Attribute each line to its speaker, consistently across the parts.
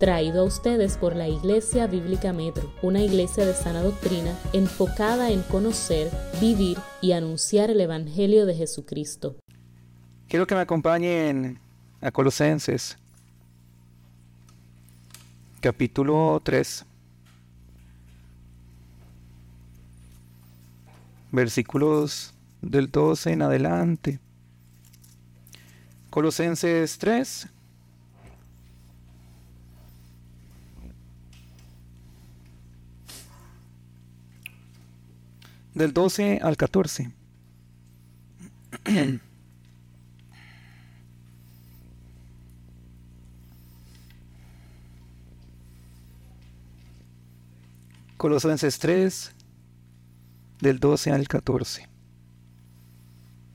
Speaker 1: traído a ustedes por la Iglesia Bíblica Metro, una iglesia de sana doctrina enfocada en conocer, vivir y anunciar el Evangelio de Jesucristo.
Speaker 2: Quiero que me acompañen a Colosenses, capítulo 3, versículos del 12 en adelante. Colosenses 3. Del 12 al 14. Colosenses 3, del 12 al 14.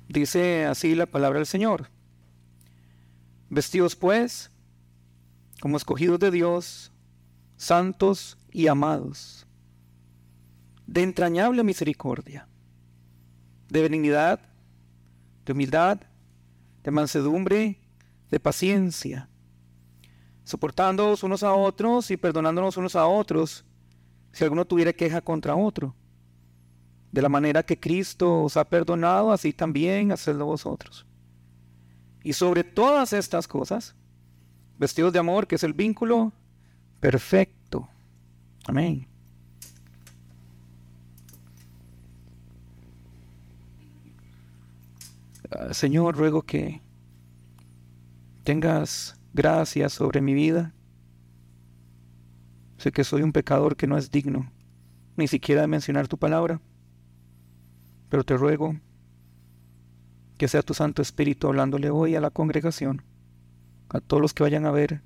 Speaker 2: Dice así la palabra del Señor. Vestidos pues como escogidos de Dios, santos y amados, de entrañable misericordia, de benignidad, de humildad, de mansedumbre, de paciencia, soportándonos unos a otros y perdonándonos unos a otros si alguno tuviera queja contra otro. De la manera que Cristo os ha perdonado, así también hacedlo vosotros. Y sobre todas estas cosas, vestidos de amor, que es el vínculo perfecto. Amén. Señor, ruego que tengas gracia sobre mi vida Sé que soy un pecador que no es digno ni siquiera de mencionar tu palabra, pero te ruego que sea tu Santo Espíritu hablándole hoy a la congregación, a todos los que vayan a ver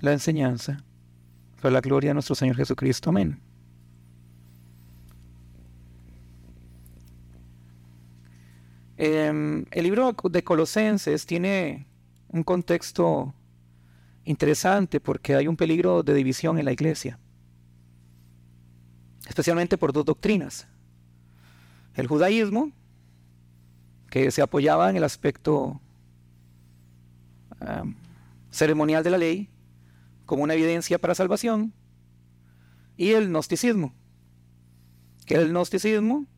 Speaker 2: la enseñanza, para la gloria de nuestro Señor Jesucristo. Amén. Em, el libro de Colosenses tiene un contexto interesante porque hay un peligro de división en la iglesia, especialmente por dos doctrinas. El judaísmo, que se apoyaba en el aspecto um, ceremonial de la ley como una evidencia para salvación, y el gnosticismo, que el gnosticismo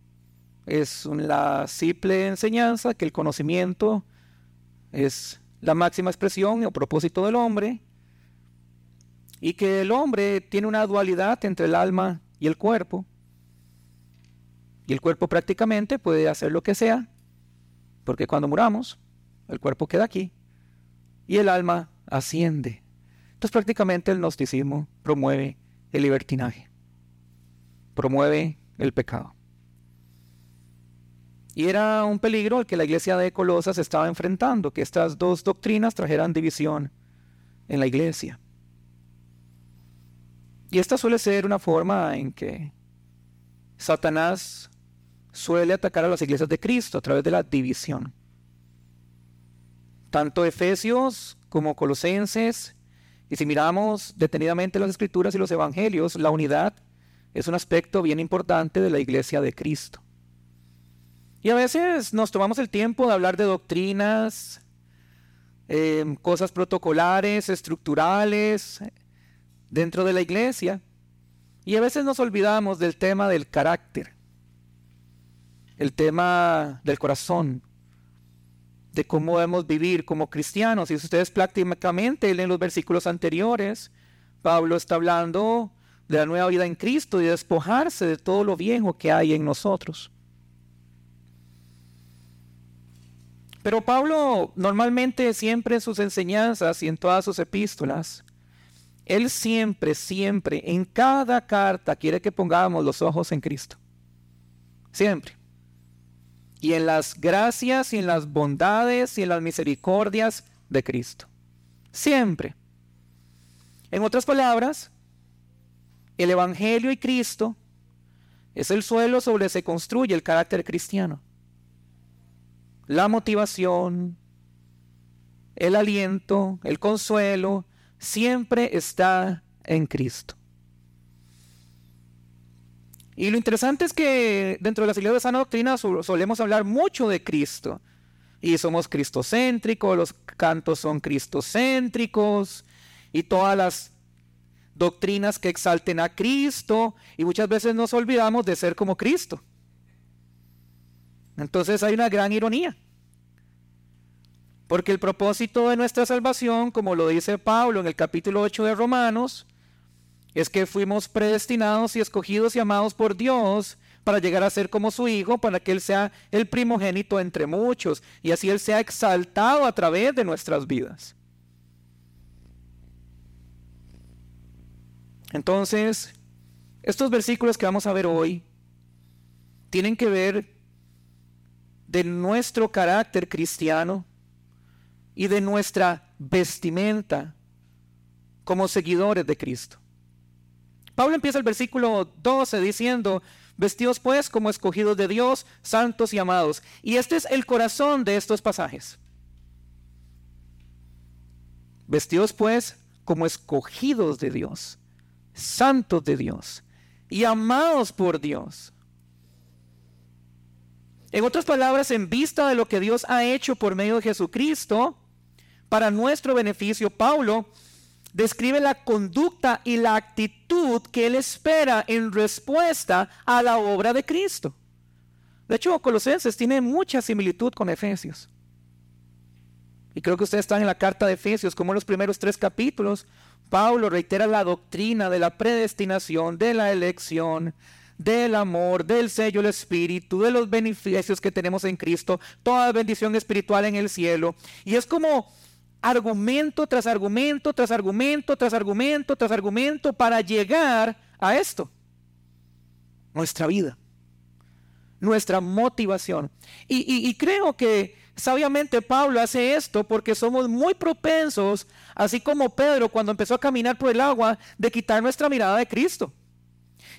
Speaker 2: es la simple enseñanza que el conocimiento es la máxima expresión o propósito del hombre, y que el hombre tiene una dualidad entre el alma y el cuerpo, y el cuerpo prácticamente puede hacer lo que sea, porque cuando muramos, el cuerpo queda aquí, y el alma asciende. Entonces prácticamente el gnosticismo promueve el libertinaje, promueve el pecado. Y era un peligro al que la iglesia de Colosas estaba enfrentando, que estas dos doctrinas trajeran división en la iglesia. Y esta suele ser una forma en que Satanás suele atacar a las iglesias de Cristo a través de la división. Tanto Efesios como Colosenses, y si miramos detenidamente las escrituras y los evangelios, la unidad es un aspecto bien importante de la iglesia de Cristo. Y a veces nos tomamos el tiempo de hablar de doctrinas, em, cosas protocolares, estructurales, dentro de la iglesia. Y a veces nos olvidamos del tema del carácter, el tema del corazón, de cómo debemos vivir como cristianos. Y si ustedes prácticamente leen los versículos anteriores, Pablo está hablando de la nueva vida en Cristo y despojarse de todo lo viejo que hay en nosotros. Pero Pablo normalmente siempre en sus enseñanzas y en todas sus epístolas, él siempre, siempre, en cada carta quiere que pongamos los ojos en Cristo. Siempre. Y en las gracias y en las bondades y en las misericordias de Cristo. Siempre. En otras palabras, el Evangelio y Cristo es el suelo sobre el que se construye el carácter cristiano la motivación, el aliento, el consuelo, siempre está en Cristo. Y lo interesante es que dentro de la iglesias de sana doctrina solemos hablar mucho de Cristo. Y somos cristocéntricos, los cantos son cristocéntricos, y todas las doctrinas que exalten a Cristo y muchas veces nos olvidamos de ser como Cristo. Entonces hay una gran ironía. Porque el propósito de nuestra salvación, como lo dice Pablo en el capítulo 8 de Romanos, es que fuimos predestinados y escogidos y amados por Dios para llegar a ser como su Hijo, para que Él sea el primogénito entre muchos y así Él sea exaltado a través de nuestras vidas. Entonces, estos versículos que vamos a ver hoy tienen que ver de nuestro carácter cristiano y de nuestra vestimenta como seguidores de Cristo. Pablo empieza el versículo 12 diciendo, vestidos pues como escogidos de Dios, santos y amados. Y este es el corazón de estos pasajes. Vestidos pues como escogidos de Dios, santos de Dios y amados por Dios. En otras palabras, en vista de lo que Dios ha hecho por medio de Jesucristo, para nuestro beneficio, Pablo describe la conducta y la actitud que él espera en respuesta a la obra de Cristo. De hecho, Colosenses tiene mucha similitud con Efesios. Y creo que ustedes están en la carta de Efesios, como en los primeros tres capítulos, Pablo reitera la doctrina de la predestinación, de la elección, del amor, del sello del Espíritu, de los beneficios que tenemos en Cristo, toda bendición espiritual en el cielo. Y es como argumento tras argumento, tras argumento, tras argumento, tras argumento, para llegar a esto. Nuestra vida, nuestra motivación. Y, creo que sabiamente Pablo hace esto porque somos muy propensos, así como Pedro cuando empezó a caminar por el agua, de quitar nuestra mirada de Cristo.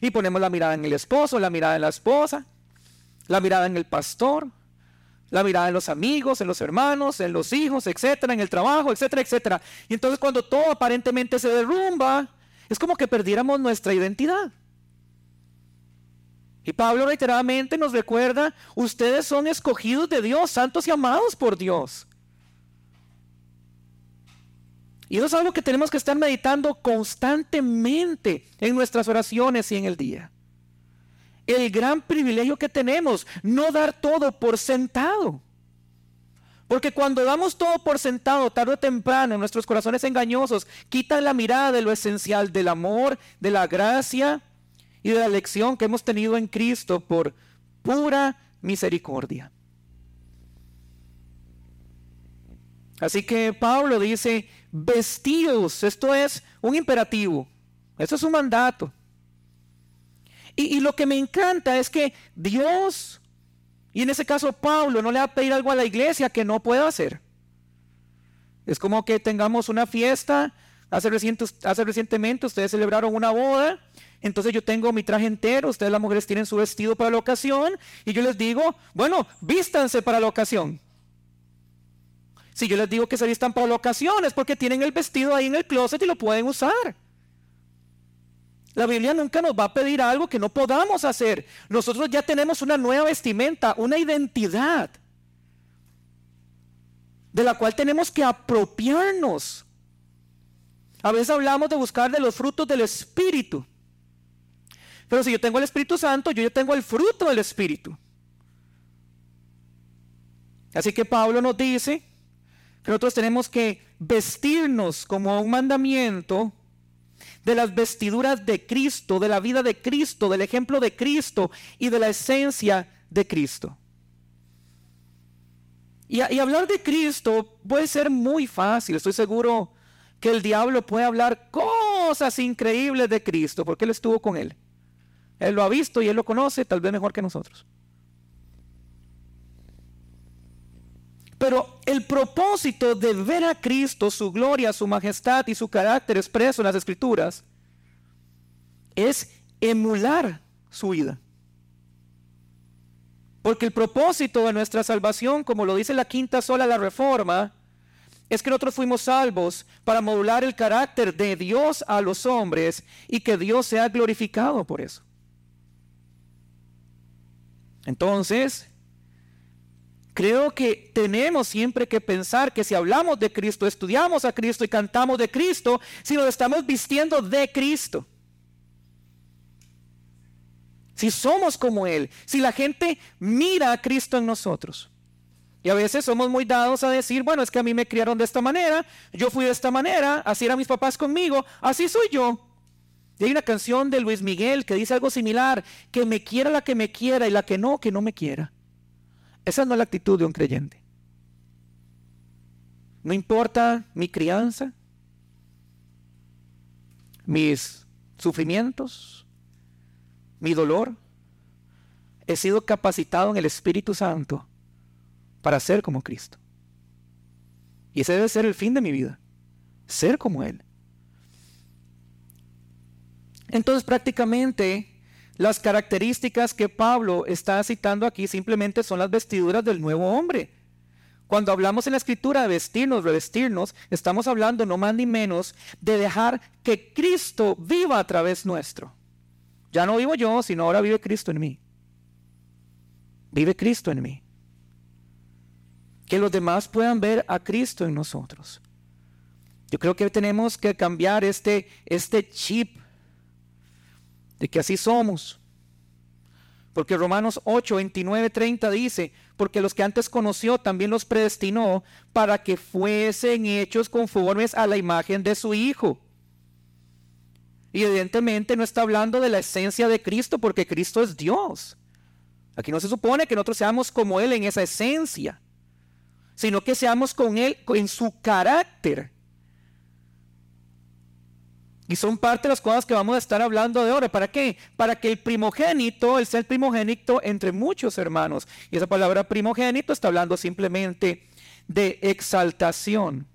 Speaker 2: Y ponemos la mirada en el esposo, la mirada en la esposa, la mirada en el pastor, la mirada en los amigos, en los hermanos, en los hijos, etcétera, en el trabajo, etcétera, etcétera. Y entonces cuando todo aparentemente se derrumba, es como que perdiéramos nuestra identidad. Y Pablo reiteradamente nos recuerda, ustedes son escogidos de Dios, santos y amados por Dios. Y eso es algo que tenemos que estar meditando constantemente en nuestras oraciones y en el día el gran privilegio que tenemos, no dar todo por sentado. Porque cuando damos todo por sentado, tarde o temprano, nuestros corazones engañosos quitan la mirada de lo esencial, del amor, de la gracia y de la lección que hemos tenido en Cristo por pura misericordia. Así que Pablo dice, vestidos, esto es un imperativo, esto es un mandato. Y, lo que me encanta es que Dios, y en ese caso Pablo, no le va a pedir algo a la iglesia que no pueda hacer. Es como que tengamos una fiesta. Hace, hace recientemente ustedes celebraron una boda. Entonces yo tengo mi traje entero. Ustedes las mujeres tienen su vestido para la ocasión. Y yo les digo, bueno, vístanse para la ocasión. Si yo les digo que se vistan para la es porque tienen el vestido ahí en el closet y lo pueden usar. La Biblia nunca nos va a pedir algo que no podamos hacer. Nosotros ya tenemos una nueva vestimenta, una identidad de la cual tenemos que apropiarnos. A veces hablamos de buscar de los frutos del Espíritu. Pero si yo tengo el Espíritu Santo, yo ya tengo el fruto del Espíritu. Así que Pablo nos dice que nosotros tenemos que vestirnos como un mandamiento de las vestiduras de Cristo, de la vida de Cristo, del ejemplo de Cristo y de la esencia de Cristo. Y, hablar de Cristo puede ser muy fácil. Estoy seguro que el diablo puede hablar cosas increíbles de Cristo porque él estuvo con él. Él lo ha visto y él lo conoce tal vez mejor que nosotros. Pero el propósito de ver a Cristo, su gloria, su majestad y su carácter expreso en las escrituras es emular su vida. Porque el propósito de nuestra salvación, como lo dice la quinta sola la reforma, es que nosotros fuimos salvos para modular el carácter de Dios a los hombres y que Dios sea glorificado por eso. Entonces, creo que tenemos siempre que pensar que si hablamos de Cristo, estudiamos a Cristo y cantamos de Cristo, si nos estamos vistiendo de Cristo. Si somos como Él, si la gente mira a Cristo en nosotros. Y a veces somos muy dados a decir, bueno, es que a mí me criaron de esta manera, yo fui de esta manera, así eran mis papás conmigo, así soy yo. Y hay una canción de Luis Miguel que dice algo similar, que me quiera la que me quiera y la que no, que no me quiera. Esa no es la actitud de un creyente. No importa mi crianza, mis sufrimientos, mi dolor, he sido capacitado en el Espíritu Santo para ser como Cristo. Y ese debe ser el fin de mi vida, ser como Él. Entonces prácticamente las características que Pablo está citando aquí simplemente son las vestiduras del nuevo hombre. Cuando hablamos en la escritura de vestirnos, revestirnos, estamos hablando no más ni menos de dejar que Cristo viva a través nuestro. Ya no vivo yo, sino ahora vive Cristo en mí. Vive Cristo en mí que los demás puedan ver a Cristo en nosotros. Yo creo que tenemos que cambiar este, este chip de que así somos. Porque Romanos 8, 29, 30 dice, porque los que antes conoció también los predestinó para que fuesen hechos conformes a la imagen de su Hijo. Y evidentemente no está hablando de la esencia de Cristo porque Cristo es Dios. Aquí no se supone que nosotros seamos como Él en esa esencia sino que seamos con Él en su carácter. Y son parte de las cosas que vamos a estar hablando de ahora. ¿Para qué? Para que el primogénito, el ser primogénito entre muchos hermanos. Y esa palabra primogénito está hablando simplemente de exaltación.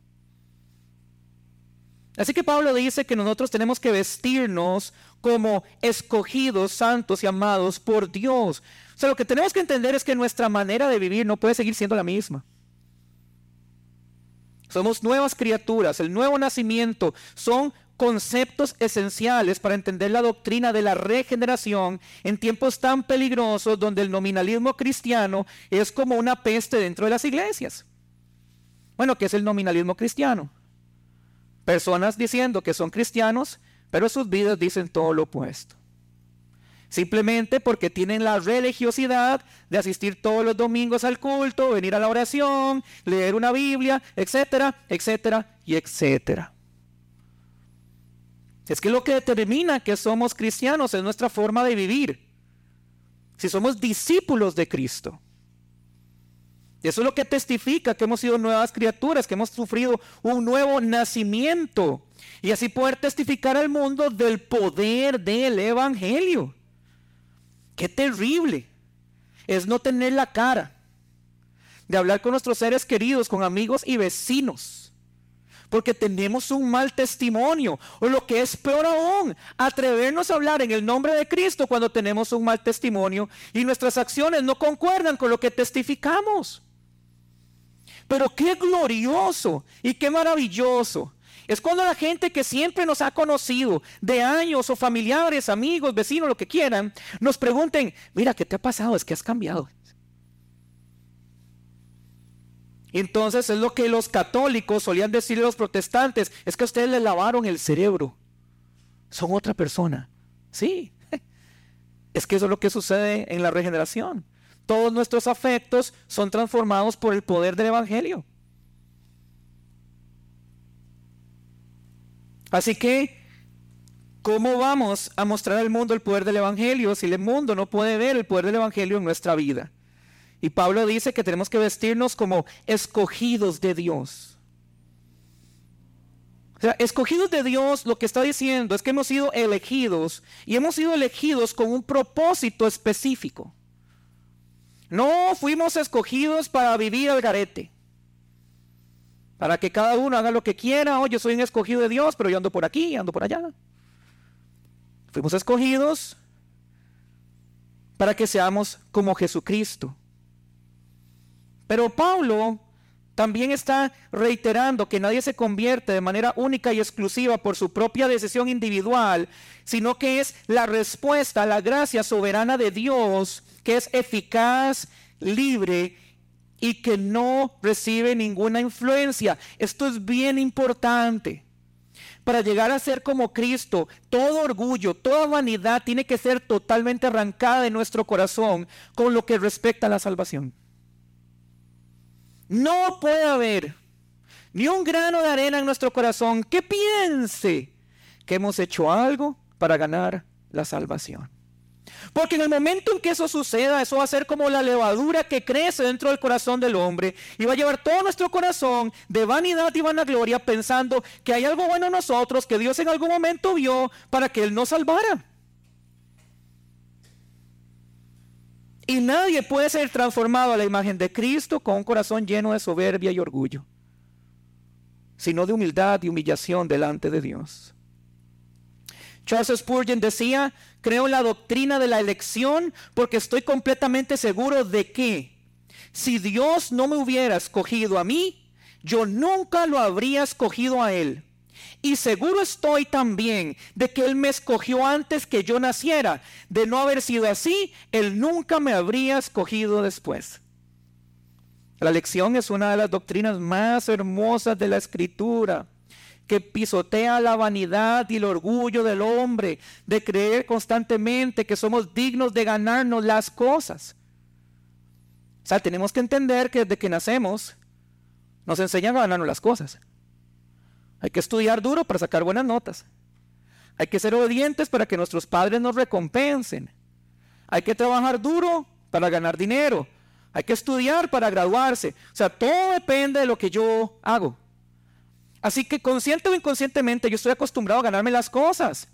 Speaker 2: Así que Pablo dice que nosotros tenemos que vestirnos como escogidos, santos y amados por Dios. O sea, lo que tenemos que entender es que nuestra manera de vivir no puede seguir siendo la misma. Somos nuevas criaturas, el nuevo nacimiento son conceptos esenciales para entender la doctrina de la regeneración en tiempos tan peligrosos donde el nominalismo cristiano es como una peste dentro de las iglesias. Bueno, ¿qué es el nominalismo cristiano? Personas diciendo que son cristianos, pero sus vidas dicen todo lo opuesto simplemente porque tienen la religiosidad de asistir todos los domingos al culto, venir a la oración, leer una Biblia, etcétera, etcétera y etcétera. Es que lo que determina que somos cristianos es nuestra forma de vivir. Si somos discípulos de Cristo. Eso es lo que testifica que hemos sido nuevas criaturas, que hemos sufrido un nuevo nacimiento. Y así poder testificar al mundo del poder del Evangelio. Qué terrible es no tener la cara de hablar con nuestros seres queridos, con amigos y vecinos. Porque tenemos un mal testimonio. O lo que es peor aún, atrevernos a hablar en el nombre de Cristo cuando tenemos un mal testimonio y nuestras acciones no concuerdan con lo que testificamos. Pero qué glorioso y qué maravilloso es cuando la gente que siempre nos ha conocido de años o familiares, amigos, vecinos, lo que quieran, nos pregunten, mira, ¿qué te ha pasado? Es que has cambiado. Entonces es lo que los católicos solían decirle a los protestantes, es que ustedes le lavaron el cerebro. Son otra persona. Sí, es que eso es lo que sucede en la regeneración. Todos nuestros afectos son transformados por el poder del Evangelio. Así que, ¿cómo vamos a mostrar al mundo el poder del Evangelio si el mundo no puede ver el poder del Evangelio en nuestra vida? Y Pablo dice que tenemos que vestirnos como escogidos de Dios. O sea, escogidos de Dios, lo que está diciendo es que hemos sido elegidos y hemos sido elegidos con un propósito específico. No fuimos escogidos para vivir al garete para que cada uno haga lo que quiera. Oh, yo soy un escogido de Dios, pero yo ando por aquí, ando por allá. Fuimos escogidos para que seamos como Jesucristo. Pero Pablo también está reiterando que nadie se convierte de manera única y exclusiva por su propia decisión individual, sino que es la respuesta a la gracia soberana de Dios, que es eficaz, libre y que no recibe ninguna influencia. Esto es bien importante. Para llegar a ser como Cristo, todo orgullo, toda vanidad tiene que ser totalmente arrancada de nuestro corazón con lo que respecta a la salvación. No puede haber ni un grano de arena en nuestro corazón que piense que hemos hecho algo para ganar la salvación. Porque en el momento en que eso suceda, eso va a ser como la levadura que crece dentro del corazón del hombre y va a llevar todo nuestro corazón de vanidad y vanagloria pensando que hay algo bueno en nosotros que Dios en algún momento vio para que Él nos salvara. Y nadie puede ser transformado a la imagen de Cristo con un corazón lleno de soberbia y orgullo, sino de humildad y humillación delante de Dios. Charles Spurgeon decía, creo en la doctrina de la elección porque estoy completamente seguro de que si Dios no me hubiera escogido a mí, yo nunca lo habría escogido a Él. Y seguro estoy también de que Él me escogió antes que yo naciera. De no haber sido así, Él nunca me habría escogido después. La elección es una de las doctrinas más hermosas de la escritura que pisotea la vanidad y el orgullo del hombre, de creer constantemente que somos dignos de ganarnos las cosas. O sea, tenemos que entender que desde que nacemos nos enseñan a ganarnos las cosas. Hay que estudiar duro para sacar buenas notas. Hay que ser obedientes para que nuestros padres nos recompensen. Hay que trabajar duro para ganar dinero. Hay que estudiar para graduarse. O sea, todo depende de lo que yo hago. Así que consciente o inconscientemente yo estoy acostumbrado a ganarme las cosas.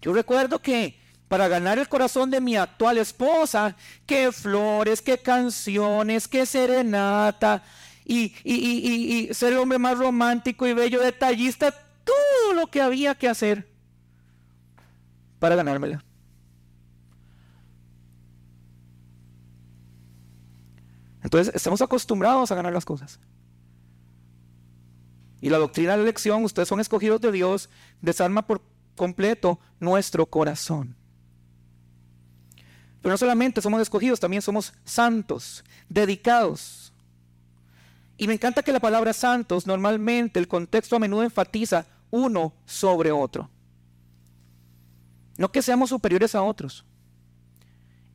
Speaker 2: Yo recuerdo que para ganar el corazón de mi actual esposa, qué flores, qué canciones, qué serenata, y, y, ser el hombre más romántico y bello, detallista, todo lo que había que hacer para ganármela. Entonces estamos acostumbrados a ganar las cosas. Y la doctrina de la elección, ustedes son escogidos de Dios, desarma por completo nuestro corazón. Pero no solamente somos escogidos, también somos santos, dedicados. Y me encanta que la palabra santos, normalmente el contexto a menudo enfatiza uno sobre otro. No que seamos superiores a otros.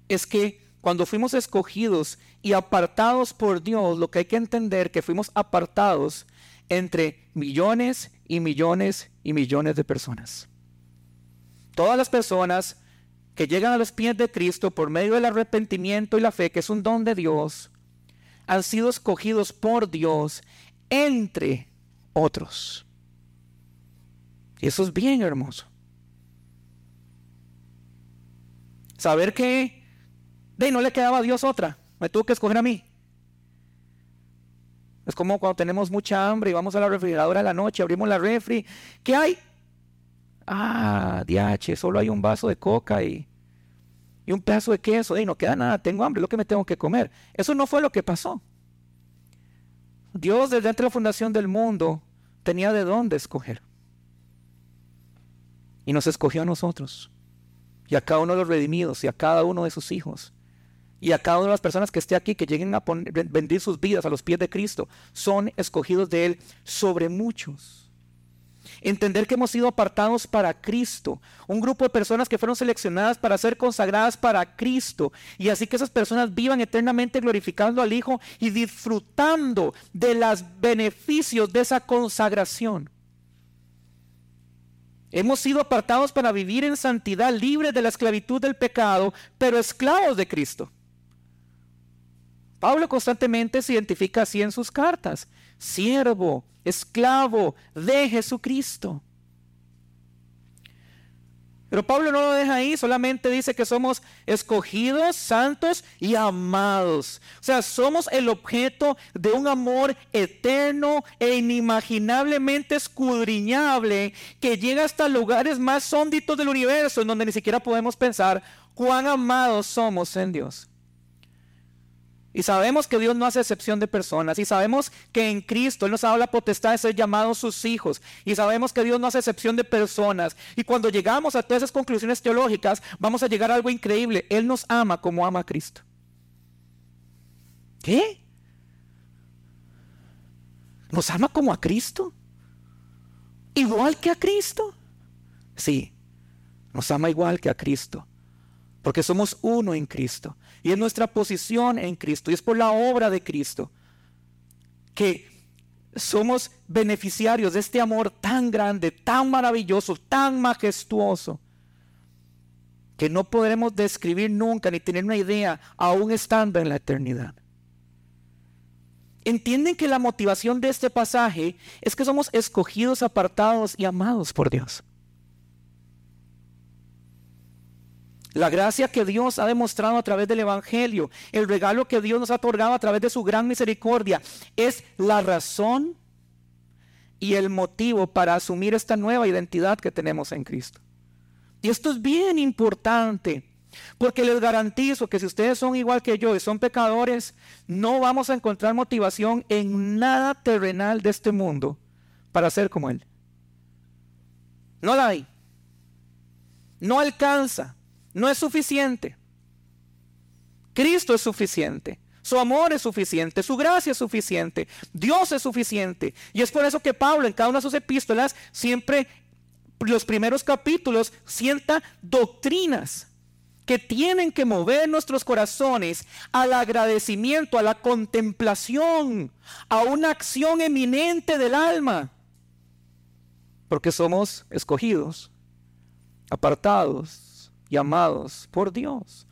Speaker 2: Es que cuando fuimos escogidos y apartados por Dios, lo que hay que entender que fuimos apartados entre millones y millones y millones de personas. Todas las personas que llegan a los pies de Cristo por medio del arrepentimiento y la fe, que es un don de Dios, han sido escogidos por Dios entre otros. Y eso es bien hermoso. Saber que de no le quedaba a Dios otra, me tuvo que escoger a mí. Es como cuando tenemos mucha hambre y vamos a la refrigeradora a la noche, abrimos la refri. ¿Qué hay? Ah, diache, solo hay un vaso de coca y, y un pedazo de queso. Y no queda nada, tengo hambre, lo que me tengo que comer. Eso no fue lo que pasó. Dios desde antes la fundación del mundo tenía de dónde escoger. Y nos escogió a nosotros. Y a cada uno de los redimidos y a cada uno de sus hijos y a cada una de las personas que esté aquí, que lleguen a poner, sus vidas a los pies de Cristo, son escogidos de Él sobre muchos. Entender que hemos sido apartados para Cristo, un grupo de personas que fueron seleccionadas para ser consagradas para Cristo, y así que esas personas vivan eternamente glorificando al Hijo y disfrutando de los beneficios de esa consagración. Hemos sido apartados para vivir en santidad, libres de la esclavitud del pecado, pero esclavos de Cristo. Pablo constantemente se identifica así en sus cartas, siervo, esclavo de Jesucristo. Pero Pablo no lo deja ahí, solamente dice que somos escogidos, santos y amados. O sea, somos el objeto de un amor eterno e inimaginablemente escudriñable que llega hasta lugares más sónditos del universo, en donde ni siquiera podemos pensar cuán amados somos en Dios. Y sabemos que Dios no hace excepción de personas. Y sabemos que en Cristo Él nos ha dado la potestad de ser llamados sus hijos. Y sabemos que Dios no hace excepción de personas. Y cuando llegamos a todas esas conclusiones teológicas, vamos a llegar a algo increíble. Él nos ama como ama a Cristo. ¿Qué? ¿Nos ama como a Cristo? ¿Igual que a Cristo? Sí, nos ama igual que a Cristo. Porque somos uno en Cristo. Y es nuestra posición en Cristo. Y es por la obra de Cristo que somos beneficiarios de este amor tan grande, tan maravilloso, tan majestuoso, que no podremos describir nunca ni tener una idea, aún estando en la eternidad. Entienden que la motivación de este pasaje es que somos escogidos, apartados y amados por Dios. La gracia que Dios ha demostrado a través del Evangelio, el regalo que Dios nos ha otorgado a través de su gran misericordia, es la razón y el motivo para asumir esta nueva identidad que tenemos en Cristo. Y esto es bien importante, porque les garantizo que si ustedes son igual que yo y son pecadores, no vamos a encontrar motivación en nada terrenal de este mundo para ser como Él. No la hay. No alcanza. No es suficiente. Cristo es suficiente. Su amor es suficiente, su gracia es suficiente, Dios es suficiente. Y es por eso que Pablo en cada una de sus epístolas siempre, los primeros capítulos, sienta doctrinas que tienen que mover nuestros corazones al agradecimiento, a la contemplación, a una acción eminente del alma. Porque somos escogidos, apartados, llamados por Dios.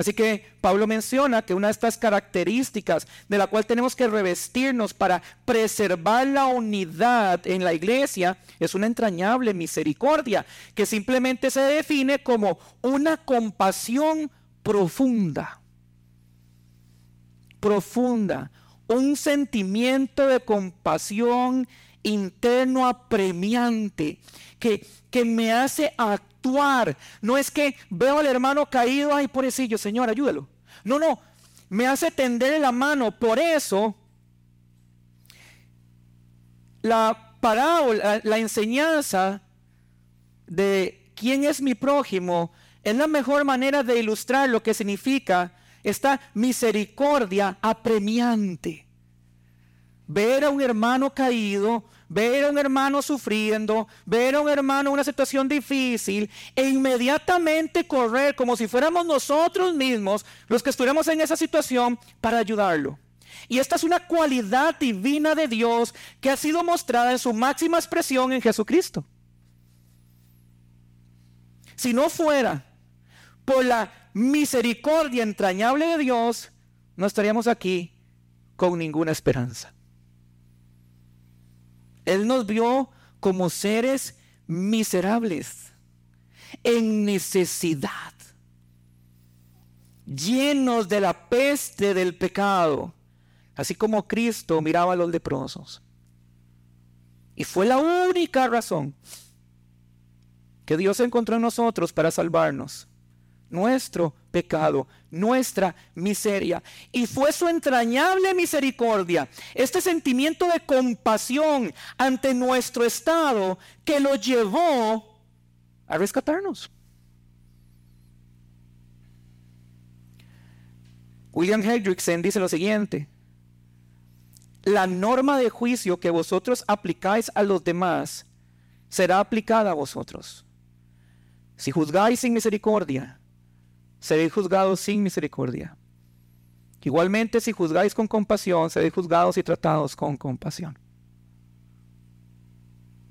Speaker 2: Así que Pablo menciona que una de estas características de la cual tenemos que revestirnos para preservar la unidad en la iglesia es una entrañable misericordia, que simplemente se define como una compasión profunda. Profunda. Un sentimiento de compasión interno apremiante que, que me hace actuar No es que veo al hermano caído, ay, pobrecillo, Señor, ayúdalo. No, no, me hace tender la mano. Por eso, la parábola, la enseñanza de quién es mi prójimo, es la mejor manera de ilustrar lo que significa esta misericordia apremiante. Ver a un hermano caído, ver a un hermano sufriendo, ver a un hermano en una situación difícil e inmediatamente correr como si fuéramos nosotros mismos los que estuviéramos en esa situación para ayudarlo. Y esta es una cualidad divina de Dios que ha sido mostrada en su máxima expresión en Jesucristo. Si no fuera por la misericordia entrañable de Dios, no estaríamos aquí con ninguna esperanza. Él nos vio como seres miserables, en necesidad, llenos de la peste del pecado, así como Cristo miraba a los leprosos. Y fue la única razón que Dios encontró en nosotros para salvarnos nuestro pecado, nuestra miseria. Y fue su entrañable misericordia, este sentimiento de compasión ante nuestro estado que lo llevó a rescatarnos. William Hendrickson dice lo siguiente, la norma de juicio que vosotros aplicáis a los demás será aplicada a vosotros. Si juzgáis sin misericordia, seréis juzgados sin misericordia. Igualmente, si juzgáis con compasión, seréis juzgados y tratados con compasión.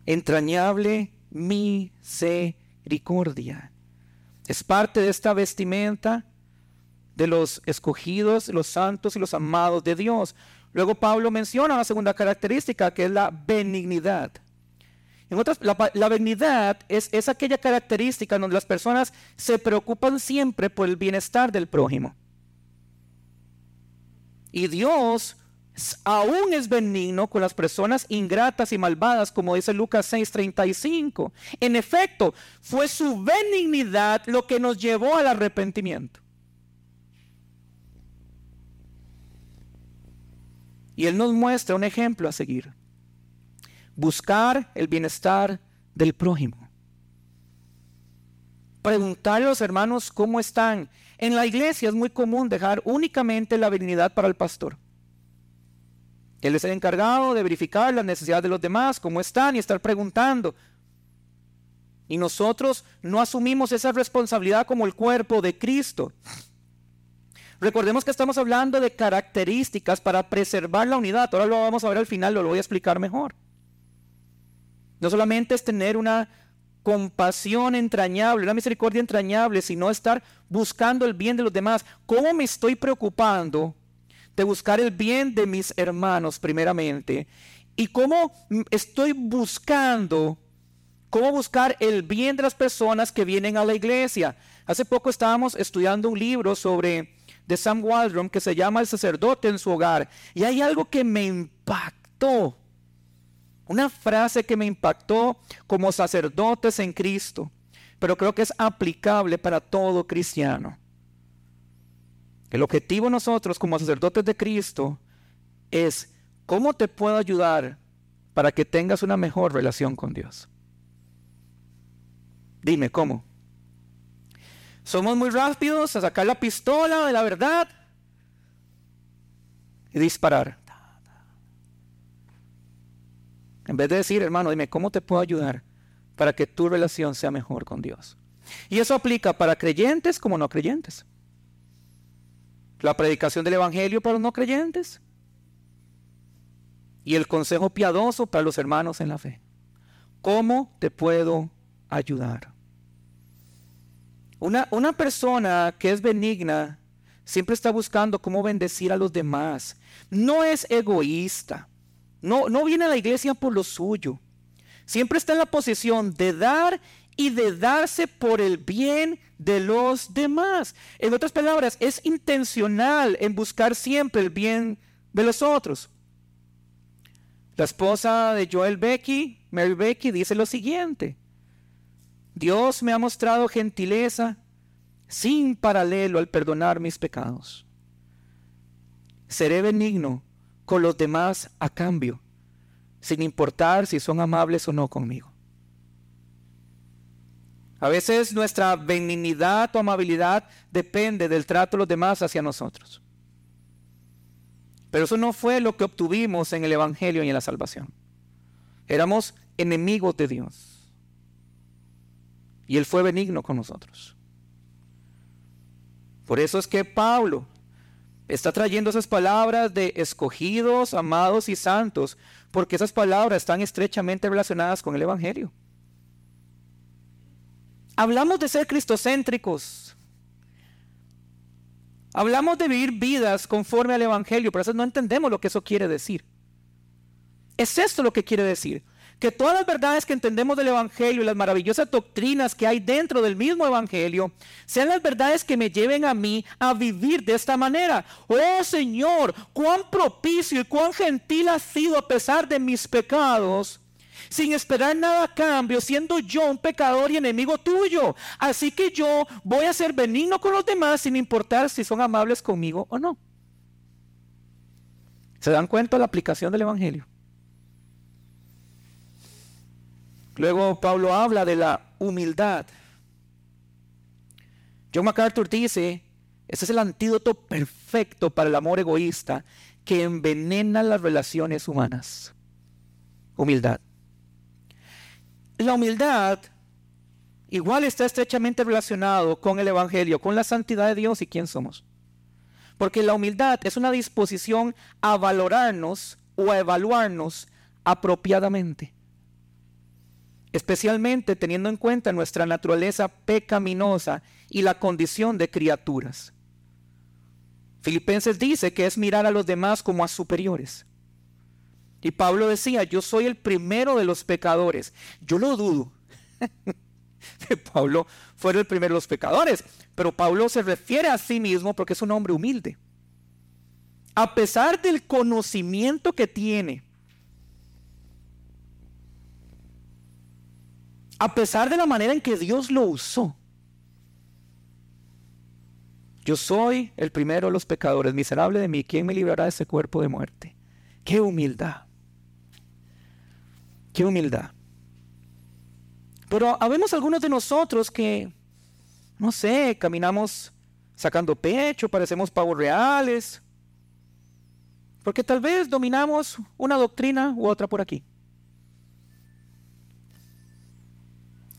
Speaker 2: Entrañable misericordia. Es parte de esta vestimenta de los escogidos, los santos y los amados de Dios. Luego Pablo menciona la segunda característica, que es la benignidad. En otras, la, benignidad es, es aquella característica donde las personas se preocupan siempre por el bienestar del prójimo. Y Dios aún es benigno con las personas ingratas y malvadas, como dice Lucas 6:35. En efecto, fue su benignidad lo que nos llevó al arrepentimiento. Y Él nos muestra un ejemplo a seguir buscar el bienestar del prójimo. Preguntarle a los hermanos cómo están. En la iglesia es muy común dejar únicamente la benignidad para el pastor. Él es el encargado de verificar las necesidades de los demás, cómo están y estar preguntando. Y nosotros no asumimos esa responsabilidad como el cuerpo de Cristo. Recordemos que estamos hablando de características para preservar la unidad. Ahora lo vamos a ver al final, lo voy a explicar mejor. No solamente es tener una compasión entrañable, una misericordia entrañable, sino estar buscando el bien de los demás. ¿Cómo me estoy preocupando de buscar el bien de mis hermanos primeramente? ¿Y cómo estoy buscando, cómo buscar el bien de las personas que vienen a la iglesia? Hace poco estábamos estudiando un libro sobre de Sam Waldron que se llama El sacerdote en su hogar. Y hay algo que me impactó. Una frase que me impactó como sacerdotes en Cristo, pero creo que es aplicable para todo cristiano. El objetivo nosotros como sacerdotes de Cristo es cómo te puedo ayudar para que tengas una mejor relación con Dios. Dime, ¿cómo? Somos muy rápidos a sacar la pistola de la verdad y disparar. En vez de decir, hermano, dime, ¿cómo te puedo ayudar para que tu relación sea mejor con Dios? Y eso aplica para creyentes como no creyentes. La predicación del Evangelio para los no creyentes. Y el consejo piadoso para los hermanos en la fe. ¿Cómo te puedo ayudar? Una, una persona que es benigna siempre está buscando cómo bendecir a los demás. No es egoísta. No, no viene a la iglesia por lo suyo. Siempre está en la posición de dar y de darse por el bien de los demás. En otras palabras, es intencional en buscar siempre el bien de los otros. La esposa de Joel Becky, Mary Becky, dice lo siguiente. Dios me ha mostrado gentileza sin paralelo al perdonar mis pecados. Seré benigno con los demás a cambio, sin importar si son amables o no conmigo. A veces nuestra benignidad o amabilidad depende del trato de los demás hacia nosotros. Pero eso no fue lo que obtuvimos en el Evangelio y en la salvación. Éramos enemigos de Dios. Y Él fue benigno con nosotros. Por eso es que Pablo está trayendo esas palabras de escogidos, amados y santos, porque esas palabras están estrechamente relacionadas con el Evangelio. Hablamos de ser cristocéntricos. Hablamos de vivir vidas conforme al Evangelio, pero a veces no entendemos lo que eso quiere decir. Es esto lo que quiere decir que todas las verdades que entendemos del Evangelio y las maravillosas doctrinas que hay dentro del mismo Evangelio sean las verdades que me lleven a mí a vivir de esta manera. Oh Señor, cuán propicio y cuán gentil has sido a pesar de mis pecados sin esperar nada a cambio, siendo yo un pecador y enemigo tuyo. Así que yo voy a ser benigno con los demás sin importar si son amables conmigo o no. ¿Se dan cuenta de la aplicación del Evangelio? Luego Pablo habla de la humildad. John MacArthur dice, ese es el antídoto perfecto para el amor egoísta que envenena las relaciones humanas. Humildad. La humildad igual está estrechamente relacionado con el Evangelio, con la santidad de Dios y quién somos. Porque la humildad es una disposición a valorarnos o a evaluarnos apropiadamente especialmente teniendo en cuenta nuestra naturaleza pecaminosa y la condición de criaturas. Filipenses dice que es mirar a los demás como a superiores. Y Pablo decía, yo soy el primero de los pecadores. Yo lo dudo. que Pablo fuera el primero de los pecadores. Pero Pablo se refiere a sí mismo porque es un hombre humilde. A pesar del conocimiento que tiene a pesar de la manera en que Dios lo usó. Yo soy el primero de los pecadores, miserable de mí. ¿Quién me librará de ese cuerpo de muerte? Qué humildad. Qué humildad. Pero habemos algunos de nosotros que, no sé, caminamos sacando pecho, parecemos pavos reales. Porque tal vez dominamos una doctrina u otra por aquí.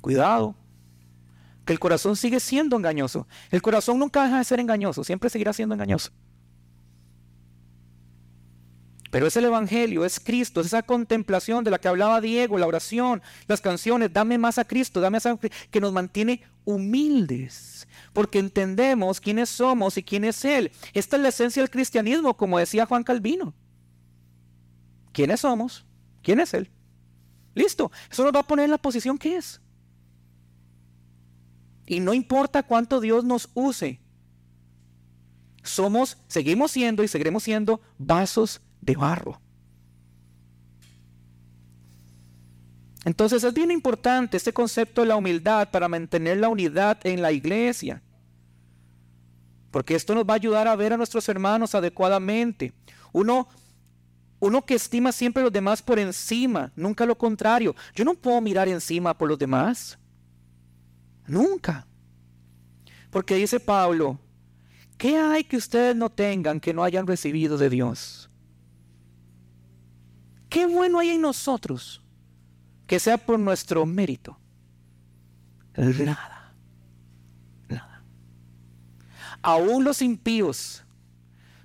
Speaker 2: Cuidado, que el corazón sigue siendo engañoso. El corazón nunca deja de ser engañoso, siempre seguirá siendo engañoso. Pero es el Evangelio, es Cristo, es esa contemplación de la que hablaba Diego, la oración, las canciones, dame más a Cristo, dame más a que nos mantiene humildes, porque entendemos quiénes somos y quién es Él. Esta es la esencia del cristianismo, como decía Juan Calvino. ¿Quiénes somos? ¿Quién es Él? Listo, eso nos va a poner en la posición que es. Y no importa cuánto Dios nos use, somos, seguimos siendo y seguiremos siendo vasos de barro. Entonces es bien importante este concepto de la humildad para mantener la unidad en la iglesia. Porque esto nos va a ayudar a ver a nuestros hermanos adecuadamente. Uno, uno que estima siempre a los demás por encima, nunca lo contrario. Yo no puedo mirar encima por los demás. Nunca. Porque dice Pablo, ¿qué hay que ustedes no tengan que no hayan recibido de Dios? ¿Qué bueno hay en nosotros que sea por nuestro mérito? Nada. Nada. Aún los impíos,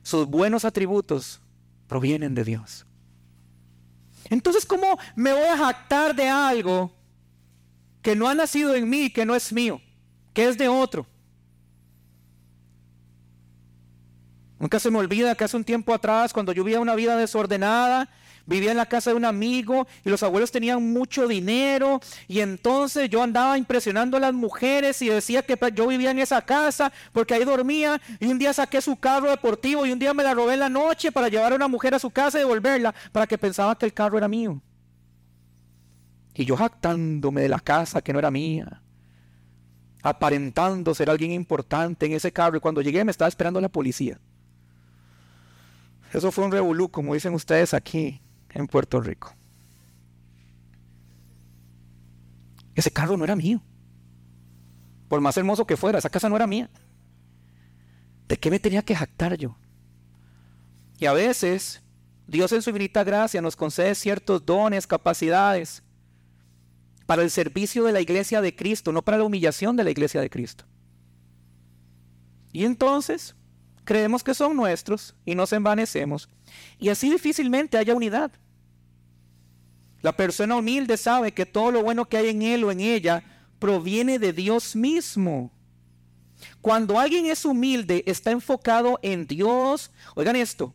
Speaker 2: sus buenos atributos provienen de Dios. Entonces, ¿cómo me voy a jactar de algo que no ha nacido en mí, que no es mío, que es de otro? Nunca se me olvida que hace un tiempo atrás, cuando yo vivía una vida desordenada, vivía en la casa de un amigo y los abuelos tenían mucho dinero y entonces yo andaba impresionando a las mujeres y decía que yo vivía en esa casa porque ahí dormía y un día saqué su carro deportivo y un día me la robé en la noche para llevar a una mujer a su casa y devolverla para que pensaba que el carro era mío. Y yo jactándome de la casa que no era mía, aparentando ser alguien importante en ese carro y cuando llegué me estaba esperando la policía. Eso fue un revolú, como dicen ustedes aquí en Puerto Rico. Ese carro no era mío. Por más hermoso que fuera, esa casa no era mía. ¿De qué me tenía que jactar yo? Y a veces Dios en su infinita gracia nos concede ciertos dones, capacidades para el servicio de la iglesia de Cristo, no para la humillación de la iglesia de Cristo. Y entonces creemos que son nuestros y nos envanecemos. Y así difícilmente haya unidad. La persona humilde sabe que todo lo bueno que hay en él o en ella proviene de Dios mismo. Cuando alguien es humilde, está enfocado en Dios, oigan esto,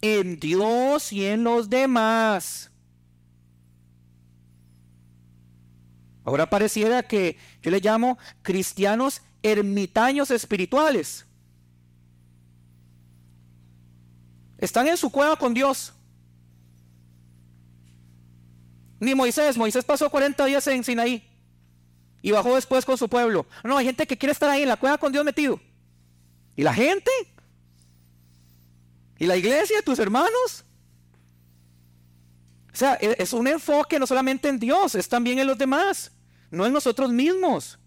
Speaker 2: en Dios y en los demás. Ahora pareciera que yo le llamo cristianos ermitaños espirituales. Están en su cueva con Dios. Ni Moisés, Moisés pasó 40 días en Sinaí y bajó después con su pueblo. No, hay gente que quiere estar ahí en la cueva con Dios metido. ¿Y la gente? ¿Y la iglesia, tus hermanos? O sea, e, es un enfoque no solamente en Dios, es también en los demás, no en nosotros mismos.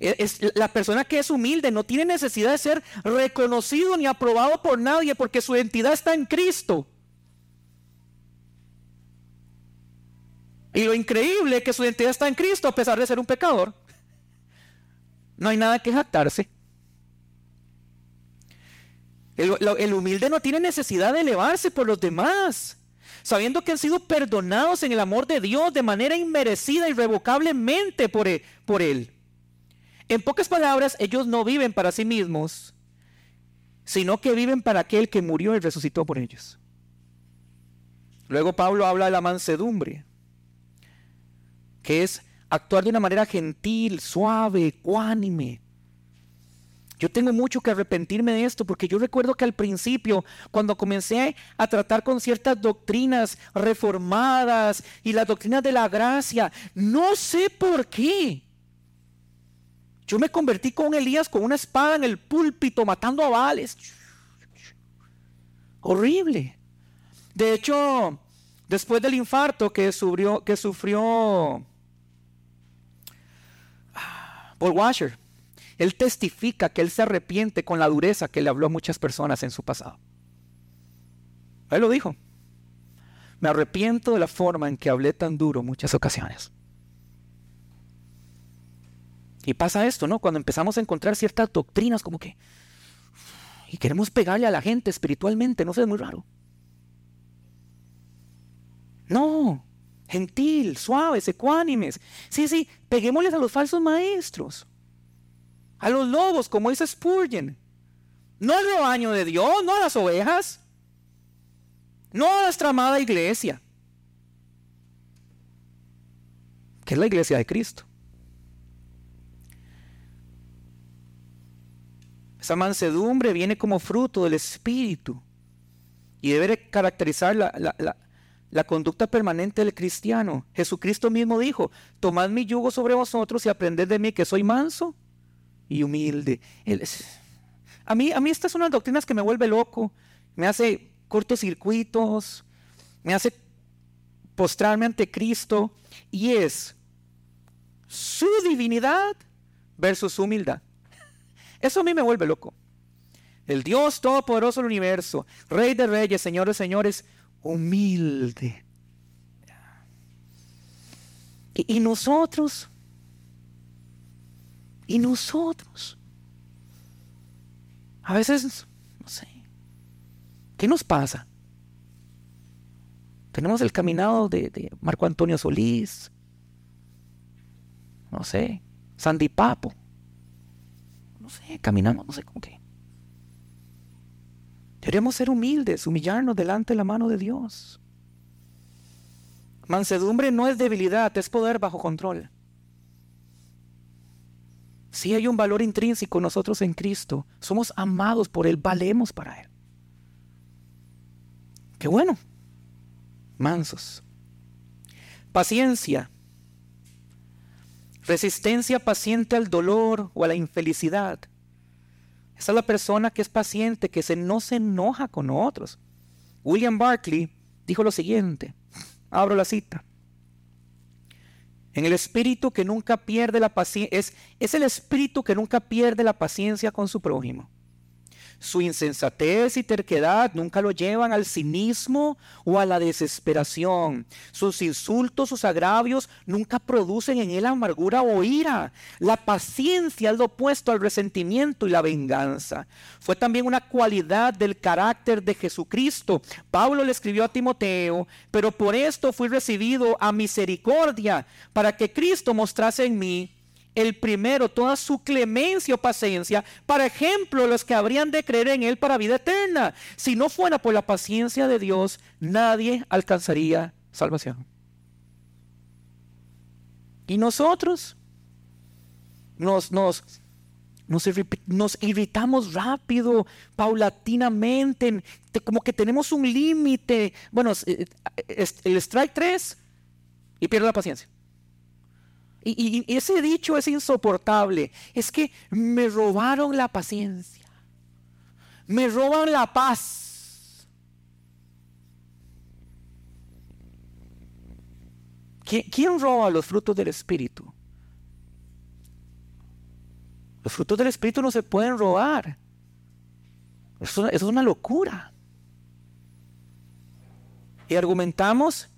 Speaker 2: E, es, la persona que es humilde no tiene necesidad de ser reconocido ni aprobado por nadie porque su identidad está en Cristo. Y lo increíble es que su identidad está en Cristo a pesar de ser un pecador. No hay nada que jactarse. El, el, humilde no tiene necesidad de elevarse por los demás, sabiendo que han sido perdonados en el amor de Dios de manera inmerecida, irrevocablemente por él, por él. En pocas palabras, ellos no viven para sí mismos, sino que viven para aquel que murió y resucitó por ellos. Luego Pablo habla de la mansedumbre que es actuar de una manera gentil, suave, ecuánime. Yo tengo mucho que arrepentirme de esto porque yo recuerdo que al principio, cuando comencé a tratar con ciertas doctrinas reformadas y las doctrinas de la gracia, no sé por qué. Yo me convertí con Elías con una espada en el púlpito matando a Baales. Horrible. De hecho, después del infarto que sufrió, que sufrió Paul Washer. Él testifica que él se arrepiente con la dureza que le habló a muchas personas en su pasado. Él lo dijo. Me arrepiento de la forma en que hablé tan duro muchas ocasiones. Y pasa esto, ¿no? Cuando empezamos a encontrar ciertas doctrinas como que... Y queremos pegarle a la gente espiritualmente, no sé, es muy raro. No, gentil, suaves, ecuánimes. Sí, sí, peguémosles a los falsos maestros. A los lobos, como dice Spurgeon. No al rebaño de Dios, no a las ovejas. No a nuestra amada iglesia. Que es la iglesia de Cristo. Esa mansedumbre viene como fruto del Espíritu y debe caracterizar la, conducta permanente del cristiano. Jesucristo mismo dijo, tomad mi yugo sobre vosotros y aprended de mí que soy manso y humilde. a, mí, a mí estas son las doctrinas que me vuelve loco, me hace cortocircuitos, me hace postrarme ante Cristo y es su divinidad versus su humildad. Eso a mí me vuelve loco. El Dios Todopoderoso del universo, Rey de Reyes, Señor Señores, humilde. Y nosotros, y nosotros, a veces, no sé, ¿qué nos pasa? Tenemos el caminado de, Marco Antonio Solís, no sé, Sandy Papo no sé, caminamos, no sé cómo qué. Deberíamos ser humildes, humillarnos delante de la mano de Dios. Mansedumbre no es debilidad, es poder bajo control. Si hay un valor intrínseco nosotros en Cristo, somos amados por Él, valemos para Él. Qué bueno. Mansos. Paciencia Resistencia paciente al dolor o a la infelicidad. Esa es la persona que es paciente, que no se enoja con otros. William Barclay dijo lo siguiente, abro la cita. En el espíritu que nunca pierde la paciencia, es, es el espíritu que nunca pierde la paciencia con su prójimo. Su insensatez y terquedad nunca lo llevan al cinismo o a la desesperación. Sus insultos, sus agravios nunca producen en él amargura o ira. La paciencia es lo opuesto al resentimiento y la venganza. Fue también una cualidad del carácter de Jesucristo. Pablo le escribió a Timoteo, pero por esto fui recibido a misericordia, para que Cristo mostrase en mí el primero toda su clemencia o paciencia, para ejemplo, los que habrían de creer en Él para vida eterna. Si no fuera por la paciencia de Dios, nadie alcanzaría salvación. Y nosotros nos, nos, nos, irritamos rápido, paulatinamente, como que tenemos un límite. Bueno, eh, eh, el strike 3 y pierde la paciencia. Y, ese dicho es insoportable. Es que me robaron la paciencia. Me roban la paz. ¿Quién roba los frutos del Espíritu? Los frutos del Espíritu no se pueden robar. Eso, es una locura. Y argumentamos,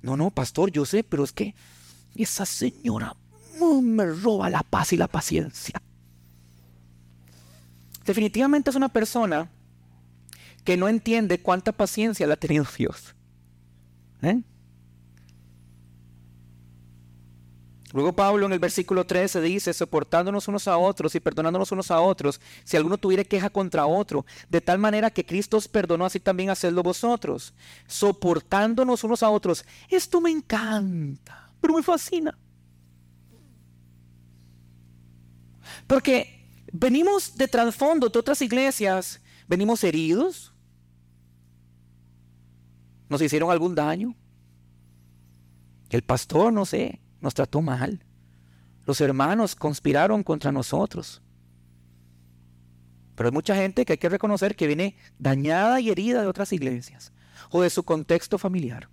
Speaker 2: no, no, pastor, yo sé, pero es que esa señora me roba la paz y la paciencia. Definitivamente es una persona que no entiende cuánta paciencia le ha tenido Dios. ¿Eh? Luego Pablo en el versículo 13 dice, soportándonos unos a otros y perdonándonos unos a otros, si alguno tuviera queja contra otro, de tal manera que Cristo os perdonó, así también hacedlo vosotros, soportándonos unos a otros. Esto me encanta pero me fascina. Porque venimos de trasfondo de otras iglesias, venimos heridos, nos hicieron algún daño. El pastor, no sé, nos trató mal. Los hermanos conspiraron contra nosotros. Pero hay mucha gente que hay que reconocer que viene dañada y herida de otras iglesias o de su contexto familiar.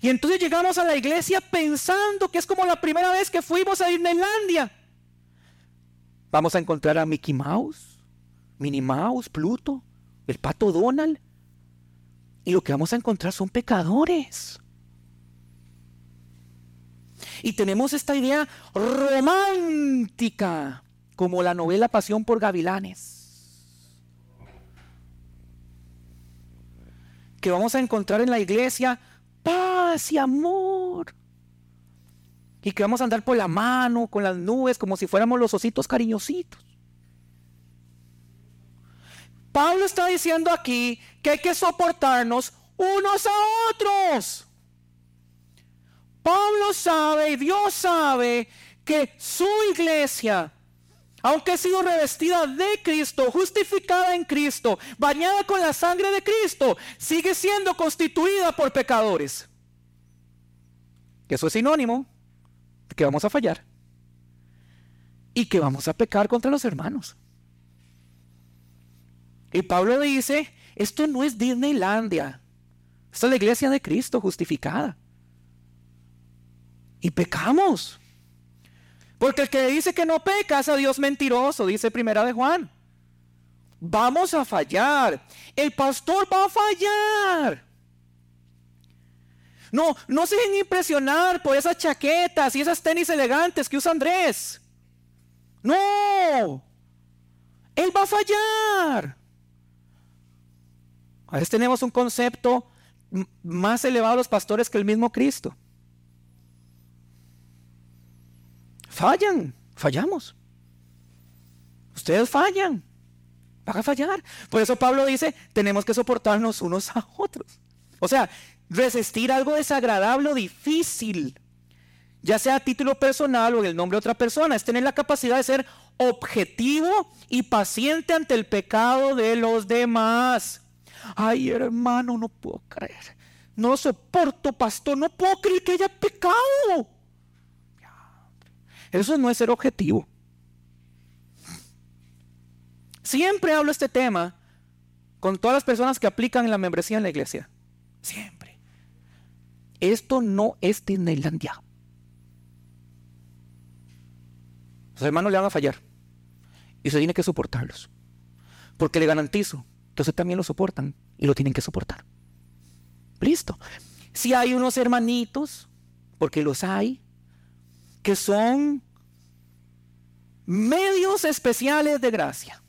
Speaker 2: Y entonces llegamos a la iglesia pensando que es como la primera vez que fuimos a Disneylandia. Vamos a encontrar a Mickey Mouse, Minnie Mouse, Pluto, el pato Donald. Y lo que vamos a encontrar son pecadores. Y tenemos esta idea romántica, como la novela Pasión por Gavilanes. Que vamos a encontrar en la iglesia paz y amor. Y que vamos a andar por la mano, con las nubes, como si fuéramos los ositos cariñositos. Pablo está diciendo aquí que hay que soportarnos unos a otros. Pablo sabe y Dios sabe que su iglesia, aunque ha sido revestida de Cristo, justificada en Cristo, bañada con la sangre de Cristo, sigue siendo constituida por pecadores. Eso es sinónimo de que vamos a fallar y que vamos a pecar contra los hermanos. Y Pablo dice, esto no es Disneylandia, esta es la iglesia de Cristo justificada. Y pecamos. Porque el que dice que no peca es a Dios mentiroso, dice primera de Juan. Vamos a fallar. El pastor va a fallar. No, no se dejen impresionar por esas chaquetas y esas tenis elegantes que usa Andrés. No. Él va a fallar. A veces tenemos un concepto más elevado de los pastores que el mismo Cristo. Fallan, fallamos. Ustedes fallan, van a fallar. Por eso Pablo dice, tenemos que soportarnos unos a otros. O sea, resistir algo desagradable o difícil, ya sea a título personal o en el nombre de otra persona, es tener la capacidad de ser objetivo y paciente ante el pecado de los demás. Ay, hermano, no puedo creer. No soporto, pastor, no puedo creer que haya pecado. Eso no es ser objetivo. Siempre hablo este tema con todas las personas que aplican la membresía en la iglesia. Siempre. Esto no es Disneylandia. Los hermanos le van a fallar. Y se tiene que soportarlos. Porque le garantizo que usted también lo soportan y lo tienen que soportar. Listo. Si hay unos hermanitos, porque los hay, que son medios especiales de gracia.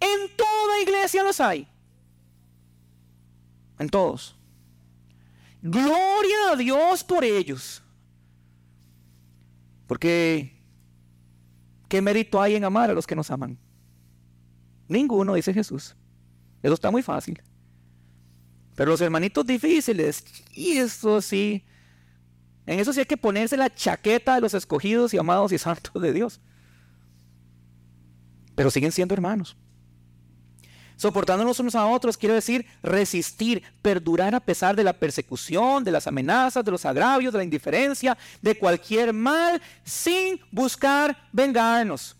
Speaker 2: En toda iglesia los hay. En todos. Gloria a Dios por ellos. Porque, ¿qué mérito hay en amar a los que nos aman? Ninguno, dice Jesús. Eso está muy fácil. Pero los hermanitos difíciles, y eso sí, en eso sí hay que ponerse la chaqueta de los escogidos y amados y santos de Dios. Pero siguen siendo hermanos. Soportándonos unos a otros quiere decir resistir, perdurar a pesar de la persecución, de las amenazas, de los agravios, de la indiferencia, de cualquier mal, sin buscar vengarnos.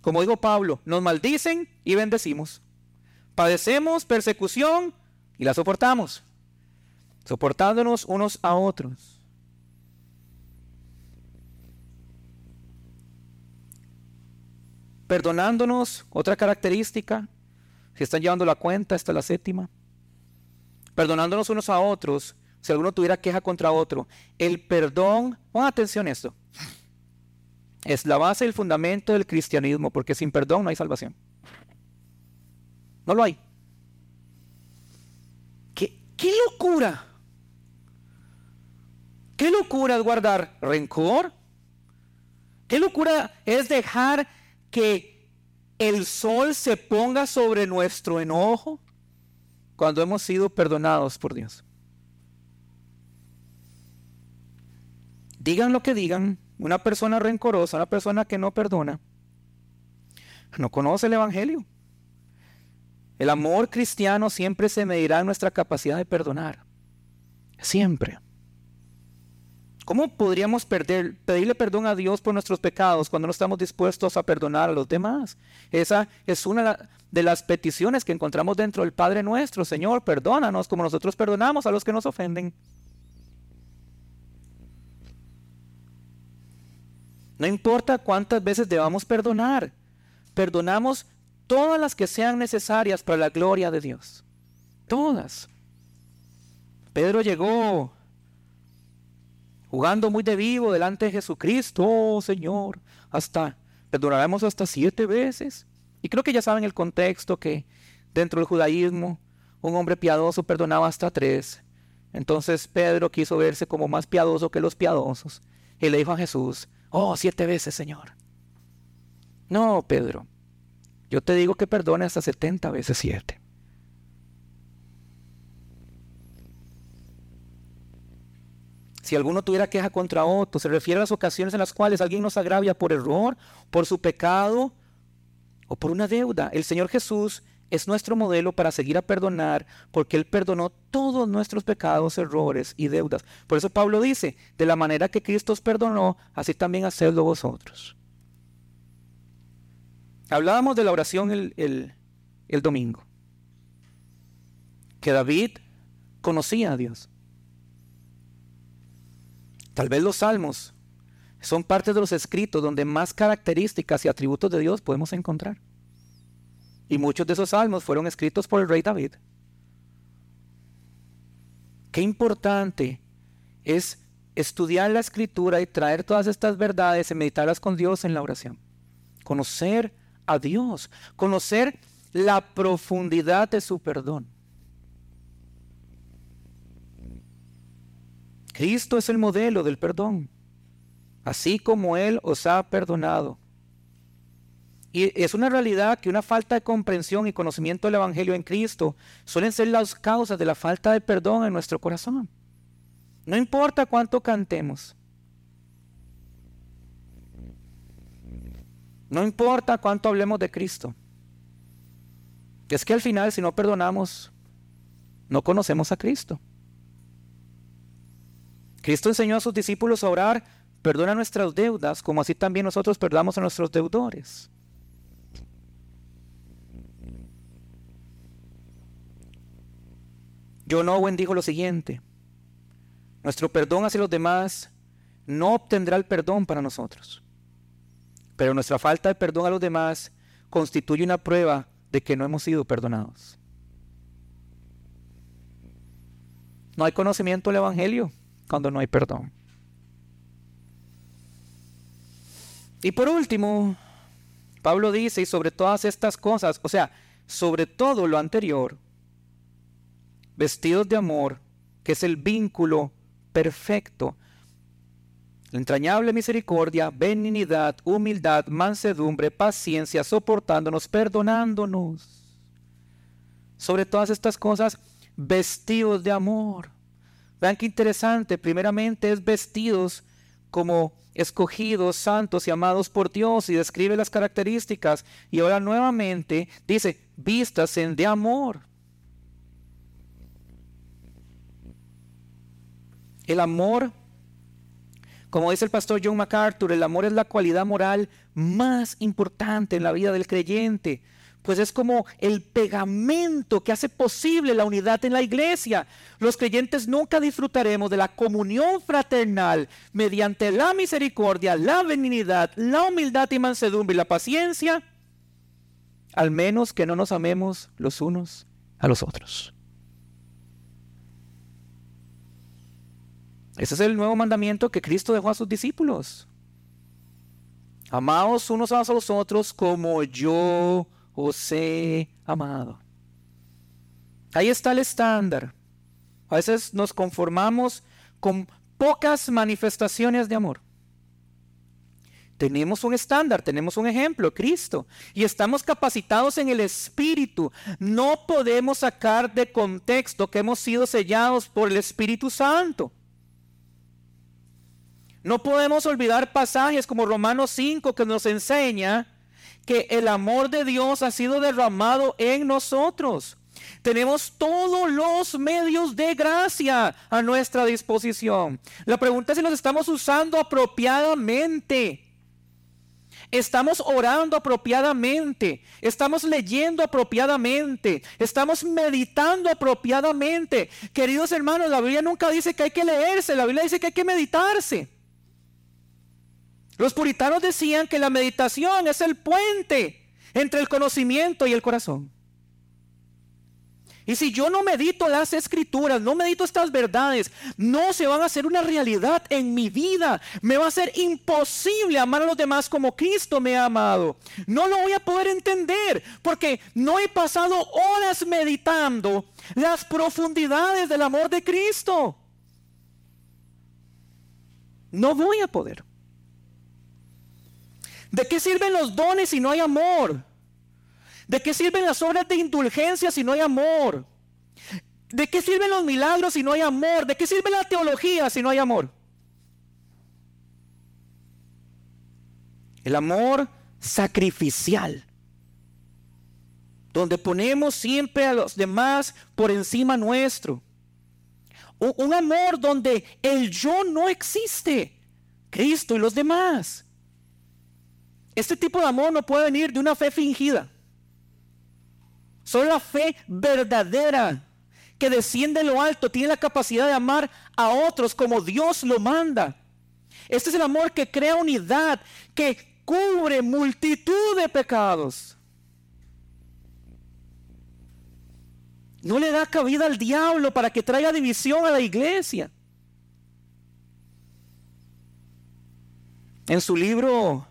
Speaker 2: Como digo Pablo, nos maldicen y bendecimos. Padecemos persecución y la soportamos, soportándonos unos a otros. Perdonándonos, otra característica, si están llevando la cuenta, esta es la séptima. Perdonándonos unos a otros, si alguno tuviera queja contra otro. El perdón, pongan atención a esto, es la base y el fundamento del cristianismo, porque sin perdón no hay salvación. No lo hay. ¿Qué, qué locura? ¿Qué locura es guardar rencor? ¿Qué locura es dejar que el sol se ponga sobre nuestro enojo cuando hemos sido perdonados por Dios. Digan lo que digan, una persona rencorosa, una persona que no perdona, no conoce el Evangelio. El amor cristiano siempre se medirá en nuestra capacidad de perdonar. Siempre. ¿Cómo podríamos pedirle perdón a Dios por nuestros pecados cuando no estamos dispuestos a perdonar a los demás? Esa es una de las peticiones que encontramos dentro del Padre nuestro. Señor, perdónanos como nosotros perdonamos a los que nos ofenden. No importa cuántas veces debamos perdonar, perdonamos todas las que sean necesarias para la gloria de Dios. Todas. Pedro llegó jugando muy de vivo delante de Jesucristo. Oh Señor, hasta, perdonaremos hasta siete veces. Y creo que ya saben el contexto que dentro del judaísmo un hombre piadoso perdonaba hasta tres. Entonces Pedro quiso verse como más piadoso que los piadosos y le dijo a Jesús, oh, siete veces, Señor. No, Pedro, yo te digo que perdone hasta setenta veces siete. Si alguno tuviera queja contra otro, se refiere a las ocasiones en las cuales alguien nos agravia por error, por su pecado o por una deuda. El Señor Jesús es nuestro modelo para seguir a perdonar, porque Él perdonó todos nuestros pecados, errores y deudas. Por eso Pablo dice, de la manera que Cristo os perdonó, así también hacedlo vosotros. Hablábamos de la oración el, el, el domingo, que David conocía a Dios. Tal vez los salmos son parte de los escritos donde más características y atributos de Dios podemos encontrar. Y muchos de esos salmos fueron escritos por el rey David. Qué importante es estudiar la escritura y traer todas estas verdades y meditarlas con Dios en la oración. Conocer a Dios, conocer la profundidad de su perdón. Cristo es el modelo del perdón, así como Él os ha perdonado. Y es una realidad que una falta de comprensión y conocimiento del Evangelio en Cristo suelen ser las causas de la falta de perdón en nuestro corazón. No importa cuánto cantemos. No importa cuánto hablemos de Cristo. Es que al final si no perdonamos, no conocemos a Cristo. Cristo enseñó a sus discípulos a orar, perdona nuestras deudas, como así también nosotros perdamos a nuestros deudores. John Owen dijo lo siguiente, nuestro perdón hacia los demás no obtendrá el perdón para nosotros, pero nuestra falta de perdón a los demás constituye una prueba de que no hemos sido perdonados. No hay conocimiento del Evangelio cuando no hay perdón. Y por último, Pablo dice, y sobre todas estas cosas, o sea, sobre todo lo anterior, vestidos de amor, que es el vínculo perfecto, la entrañable misericordia, benignidad, humildad, mansedumbre, paciencia, soportándonos, perdonándonos. Sobre todas estas cosas, vestidos de amor. Vean qué interesante, primeramente es vestidos como escogidos, santos y amados por Dios y describe las características. Y ahora nuevamente dice, vistas en de amor. El amor, como dice el pastor John MacArthur, el amor es la cualidad moral más importante en la vida del creyente pues es como el pegamento que hace posible la unidad en la iglesia. Los creyentes nunca disfrutaremos de la comunión fraternal mediante la misericordia, la benignidad, la humildad y mansedumbre y la paciencia, al menos que no nos amemos los unos a los otros. Ese es el nuevo mandamiento que Cristo dejó a sus discípulos. Amaos unos a los otros como yo os he amado. Ahí está el estándar. A veces nos conformamos con pocas manifestaciones de amor. Tenemos un estándar, tenemos un ejemplo, Cristo, y estamos capacitados en el Espíritu. No podemos sacar de contexto que hemos sido sellados por el Espíritu Santo. No podemos olvidar pasajes como Romanos 5 que nos enseña que el amor de Dios ha sido derramado en nosotros. Tenemos todos los medios de gracia a nuestra disposición. La pregunta es si los estamos usando apropiadamente. Estamos orando apropiadamente, estamos leyendo apropiadamente, estamos meditando apropiadamente. Queridos hermanos, la Biblia nunca dice que hay que leerse, la Biblia dice que hay que meditarse. Los puritanos decían que la meditación es el puente entre el conocimiento y el corazón. Y si yo no medito las escrituras, no medito estas verdades, no se van a hacer una realidad en mi vida. Me va a ser imposible amar a los demás como Cristo me ha amado. No lo voy a poder entender porque no he pasado horas meditando las profundidades del amor de Cristo. No voy a poder. ¿De qué sirven los dones si no hay amor? ¿De qué sirven las obras de indulgencia si no hay amor? ¿De qué sirven los milagros si no hay amor? ¿De qué sirve la teología si no hay amor? El amor sacrificial, donde ponemos siempre a los demás por encima nuestro. Un, amor donde el yo no existe, Cristo y los demás. Este tipo de amor no puede venir de una fe fingida. Solo la fe verdadera que desciende en lo alto tiene la capacidad de amar a otros como Dios lo manda. Este es el amor que crea unidad, que cubre multitud de pecados. No le da cabida al diablo para que traiga división a la iglesia. En su libro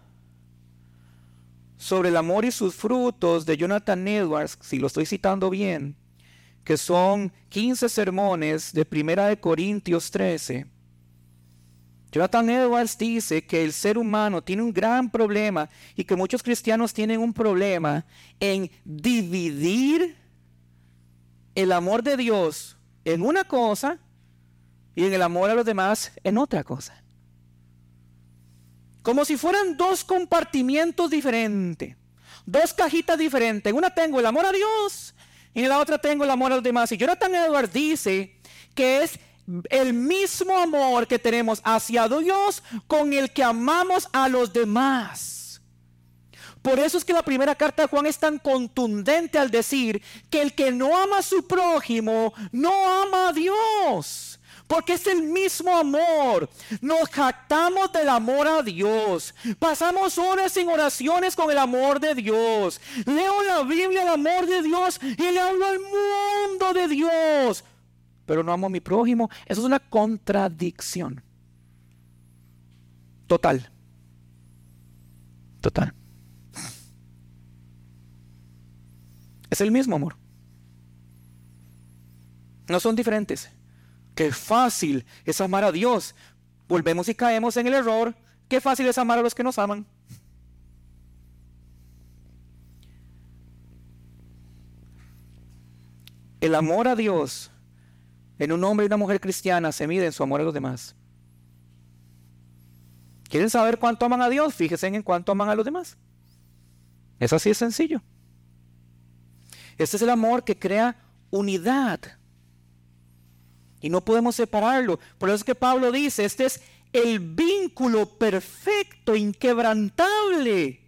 Speaker 2: sobre el amor y sus frutos de Jonathan Edwards, si lo estoy citando bien, que son 15 sermones de Primera de Corintios 13. Jonathan Edwards dice que el ser humano tiene un gran problema y que muchos cristianos tienen un problema en dividir el amor de Dios en una cosa y en el amor a los demás en otra cosa. Como si fueran dos compartimientos diferentes, dos cajitas diferentes. En una tengo el amor a Dios y en la otra tengo el amor a los demás. Y Jonathan Edwards dice que es el mismo amor que tenemos hacia Dios con el que amamos a los demás. Por eso es que la primera carta de Juan es tan contundente al decir que el que no ama a su prójimo no ama a Dios porque es el mismo amor. Nos jactamos del amor a Dios. Pasamos horas en oraciones con el amor de Dios. Leo la Biblia, el amor de Dios, y le hablo al mundo de Dios. Pero no amo a mi prójimo. Eso es una contradicción. Total. Total. Es el mismo amor. No son diferentes. Qué fácil es amar a Dios. Volvemos y caemos en el error. Qué fácil es amar a los que nos aman. El amor a Dios en un hombre y una mujer cristiana se mide en su amor a los demás. ¿Quieren saber cuánto aman a Dios? Fíjense en cuánto aman a los demás. Es así de sencillo. Este es el amor que crea unidad. Y no podemos separarlo. Por eso es que Pablo dice, este es el vínculo perfecto, inquebrantable.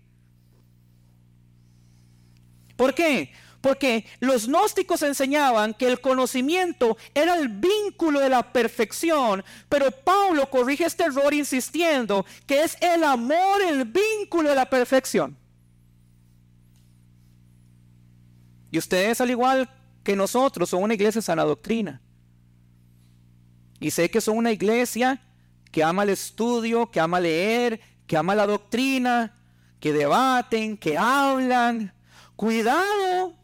Speaker 2: ¿Por qué? Porque los gnósticos enseñaban que el conocimiento era el vínculo de la perfección, pero Pablo corrige este error insistiendo que es el amor el vínculo de la perfección. Y ustedes, al igual que nosotros, son una iglesia sana doctrina. Y sé que son una iglesia que ama el estudio, que ama leer, que ama la doctrina, que debaten, que hablan. Cuidado.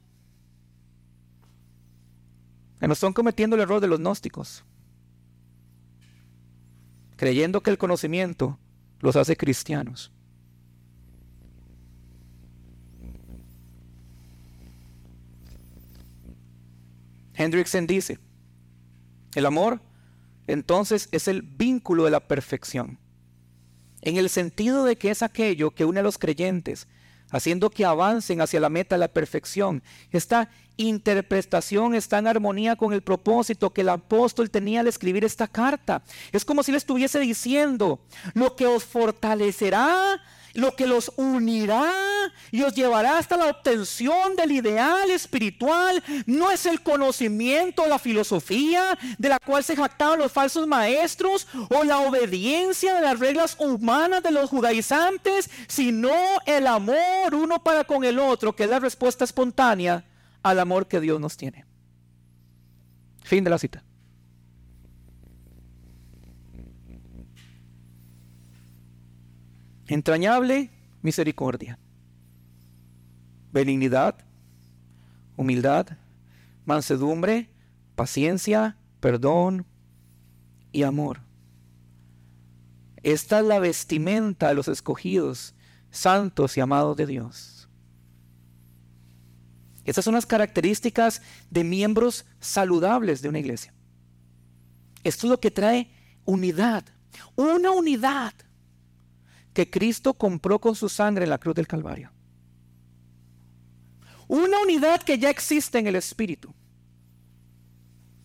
Speaker 2: Que no están cometiendo el error de los gnósticos. Creyendo que el conocimiento los hace cristianos. Hendrickson dice, el amor entonces es el vínculo de la perfección. En el sentido de que es aquello que une a los creyentes, haciendo que avancen hacia la meta de la perfección. Esta interpretación está en armonía con el propósito que el apóstol tenía al escribir esta carta. Es como si le estuviese diciendo, lo que os fortalecerá lo que los unirá y os llevará hasta la obtención del ideal espiritual no es el conocimiento, la filosofía de la cual se jactaban los falsos maestros o la obediencia de las reglas humanas de los judaizantes, sino el amor uno para con el otro, que es la respuesta espontánea al amor que Dios nos tiene. Fin de la cita. Entrañable misericordia, benignidad, humildad, mansedumbre, paciencia, perdón y amor. Esta es la vestimenta de los escogidos, santos y amados de Dios. Estas son las características de miembros saludables de una iglesia. Esto es lo que trae unidad, una unidad que Cristo compró con su sangre en la cruz del Calvario. Una unidad que ya existe en el Espíritu.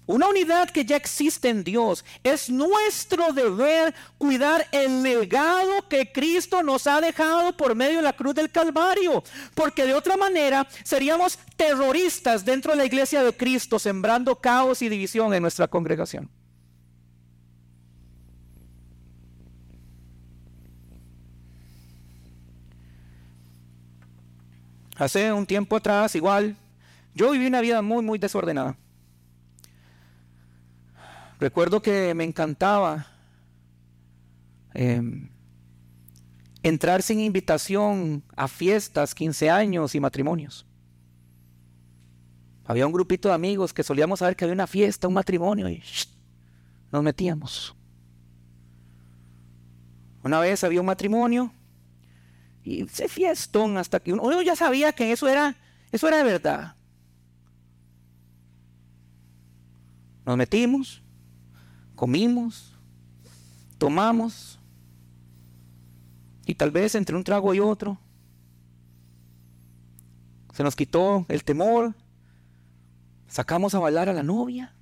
Speaker 2: Una unidad que ya existe en Dios. Es nuestro deber cuidar el legado que Cristo nos ha dejado por medio de la cruz del Calvario. Porque de otra manera seríamos terroristas dentro de la iglesia de Cristo, sembrando caos y división en nuestra congregación. Hace un tiempo atrás, igual, yo viví una vida muy, muy desordenada. Recuerdo que me encantaba em, entrar sin invitación a fiestas, 15 años y matrimonios. Había un grupito de amigos que solíamos saber que había una fiesta, un matrimonio y nos metíamos. Una vez había un matrimonio y se fiestón hasta que uno, ya sabía que eso era, eso era de verdad. Nos metimos, comimos, tomamos, y tal vez entre un trago y otro se nos quitó el temor, sacamos a bailar a la novia,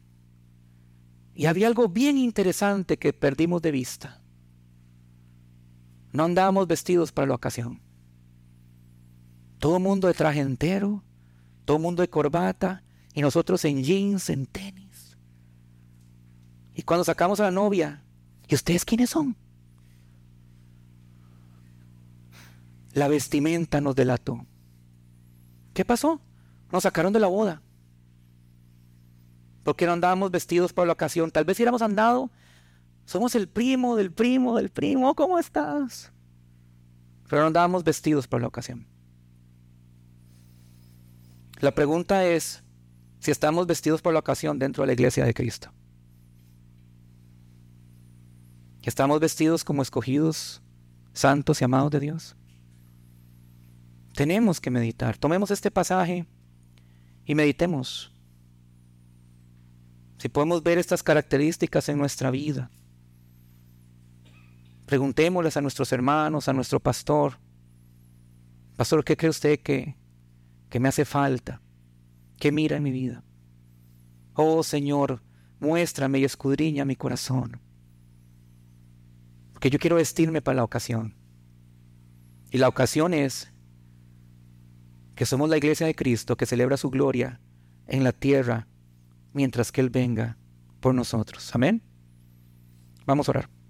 Speaker 2: y había algo bien interesante que perdimos de vista. No andábamos vestidos para la ocasión. Todo el mundo de traje entero, todo el mundo de corbata, y nosotros en jeans, en tenis. Y cuando sacamos a la novia, ¿y ustedes quiénes son? La vestimenta nos delató. ¿Qué pasó? Nos sacaron de la boda. Porque no andábamos vestidos para la ocasión. Tal vez hubiéramos andado somos el primo del primo del primo. ¿Cómo estás? Pero no andábamos vestidos por la ocasión. La pregunta es si estamos vestidos por la ocasión dentro de la iglesia de Cristo. ¿Estamos vestidos como escogidos, santos y amados de Dios? Tenemos que meditar. Tomemos este pasaje y meditemos. Si podemos ver estas características en nuestra vida. Preguntémosles a nuestros hermanos, a nuestro pastor. Pastor, ¿qué cree usted que, que me hace falta? ¿Qué mira en mi vida? Oh Señor, muéstrame y escudriña mi corazón. Porque yo quiero vestirme para la ocasión. Y la ocasión es que somos la iglesia de Cristo que celebra su gloria en la tierra mientras que Él venga por nosotros. Amén. Vamos a orar.